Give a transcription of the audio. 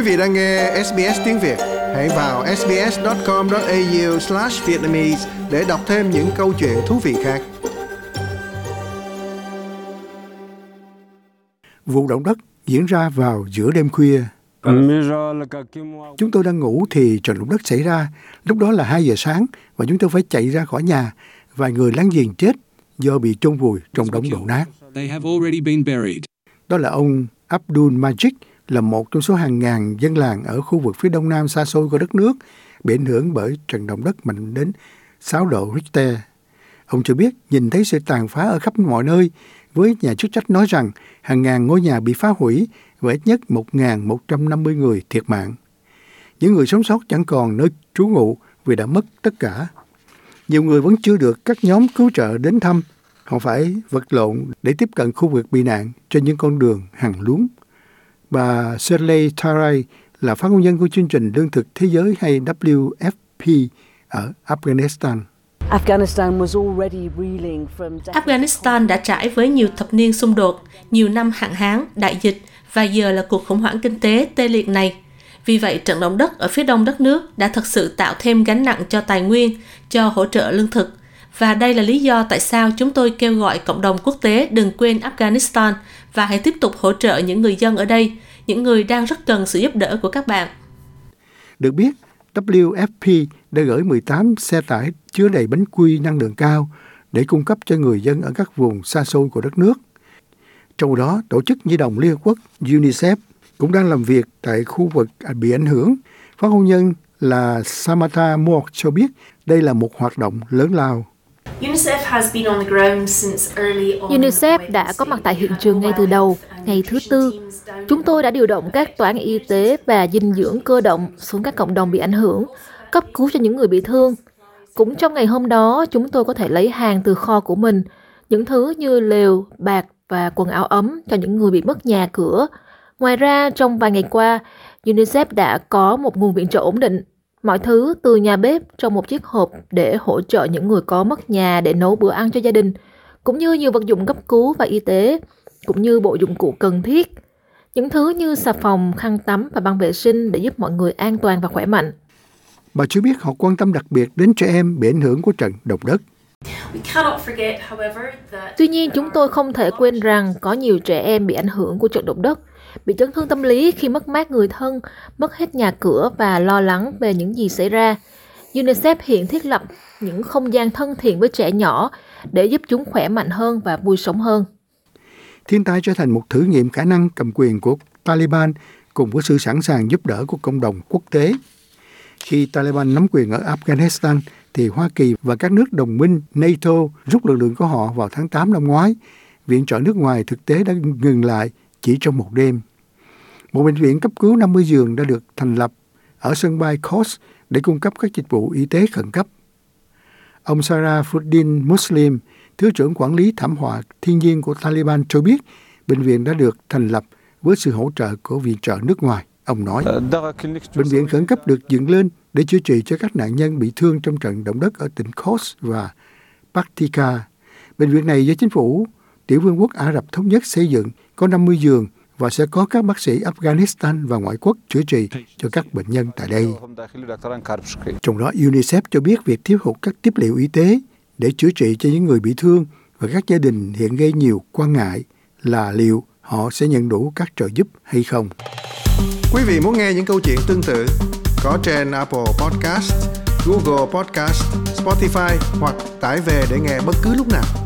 Quý vị đang nghe SBS tiếng Việt, hãy vào sbs.com.au/vietnamese để đọc thêm những câu chuyện thú vị khác. Vụ động đất diễn ra vào giữa đêm khuya. Chúng tôi đang ngủ thì trận động đất xảy ra. Lúc đó là 2 giờ sáng và chúng tôi phải chạy ra khỏi nhà. Vài người láng giềng chết do bị chôn vùi trong đống đổ nát. Đó là ông Abdul Majid, là một trong số hàng ngàn dân làng ở khu vực phía đông nam xa xôi của đất nước bị ảnh hưởng bởi trận động đất mạnh đến 6 độ Richter. Ông cho biết nhìn thấy sự tàn phá ở khắp mọi nơi, với nhà chức trách nói rằng hàng ngàn ngôi nhà bị phá hủy và ít nhất 1.150 người thiệt mạng. Những người sống sót chẳng còn nơi trú ngụ vì đã mất tất cả. Nhiều người vẫn chưa được các nhóm cứu trợ đến thăm. Họ phải vật lộn để tiếp cận khu vực bị nạn trên những con đường hàng luống Bà Shirley Tarai là phát ngôn nhân của chương trình lương thực thế giới hay WFP ở Afghanistan. Afghanistan đã trải với nhiều thập niên xung đột, nhiều năm hạn hán, đại dịch và giờ là cuộc khủng hoảng kinh tế tê liệt này. Vì vậy, trận động đất ở phía đông đất nước đã thực sự tạo thêm gánh nặng cho tài nguyên, cho hỗ trợ lương thực. Và đây là lý do tại sao chúng tôi kêu gọi cộng đồng quốc tế đừng quên Afghanistan và hãy tiếp tục hỗ trợ những người dân ở đây, những người đang rất cần sự giúp đỡ của các bạn. Được biết, WFP đã gửi 18 xe tải chứa đầy bánh quy năng lượng cao để cung cấp cho người dân ở các vùng xa xôi của đất nước. Trong đó, Tổ chức Nhi đồng Liên Hợp Quốc UNICEF cũng đang làm việc tại khu vực bị ảnh hưởng. Phát ngôn nhân là Samantha Moore cho biết đây là một hoạt động lớn lao. UNICEF đã có mặt tại hiện trường ngay từ đầu, ngày thứ Tư. Chúng tôi đã điều động các tòa án y tế và dinh dưỡng cơ động xuống các cộng đồng bị ảnh hưởng, cấp cứu cho những người bị thương. Cũng trong ngày hôm đó, chúng tôi có thể lấy hàng từ kho của mình, những thứ như lều, bạc và quần áo ấm cho những người bị mất nhà cửa. Ngoài ra, trong vài ngày qua, UNICEF đã có một nguồn viện trợ ổn định Mọi thứ từ nhà bếp trong một chiếc hộp để hỗ trợ những người có mất nhà để nấu bữa ăn cho gia đình, cũng như nhiều vật dụng cấp cứu và y tế, cũng như bộ dụng cụ cần thiết. Những thứ như xà phòng, khăn tắm và băng vệ sinh để giúp mọi người an toàn và khỏe mạnh. Bà cho biết họ quan tâm đặc biệt đến trẻ em bị ảnh hưởng của trận động đất. Tuy nhiên, chúng tôi không thể quên rằng có nhiều trẻ em bị ảnh hưởng của trận động đất bị chấn thương tâm lý khi mất mát người thân, mất hết nhà cửa và lo lắng về những gì xảy ra. UNICEF hiện thiết lập những không gian thân thiện với trẻ nhỏ để giúp chúng khỏe mạnh hơn và vui sống hơn. Thiên tai trở thành một thử nghiệm khả năng cầm quyền của Taliban cùng với sự sẵn sàng giúp đỡ của cộng đồng quốc tế. Khi Taliban nắm quyền ở Afghanistan, thì Hoa Kỳ và các nước đồng minh NATO rút lực lượng của họ vào tháng 8 năm ngoái. Viện trợ nước ngoài thực tế đã ngừng lại chỉ trong một đêm. Một bệnh viện cấp cứu 50 giường đã được thành lập ở sân bay Kos để cung cấp các dịch vụ y tế khẩn cấp. Ông Sarah Fuddin Muslim, Thứ trưởng Quản lý Thảm họa Thiên nhiên của Taliban cho biết bệnh viện đã được thành lập với sự hỗ trợ của viện trợ nước ngoài. Ông nói, bệnh viện khẩn cấp được dựng lên để chữa trị cho các nạn nhân bị thương trong trận động đất ở tỉnh Kos và Paktika. Bệnh viện này do chính phủ Tiểu vương quốc Ả Rập Thống Nhất xây dựng có 50 giường và sẽ có các bác sĩ Afghanistan và ngoại quốc chữa trị cho các bệnh nhân tại đây. Trong đó, UNICEF cho biết việc thiếu hụt các tiếp liệu y tế để chữa trị cho những người bị thương và các gia đình hiện gây nhiều quan ngại là liệu họ sẽ nhận đủ các trợ giúp hay không. Quý vị muốn nghe những câu chuyện tương tự có trên Apple Podcast, Google Podcast, Spotify hoặc tải về để nghe bất cứ lúc nào.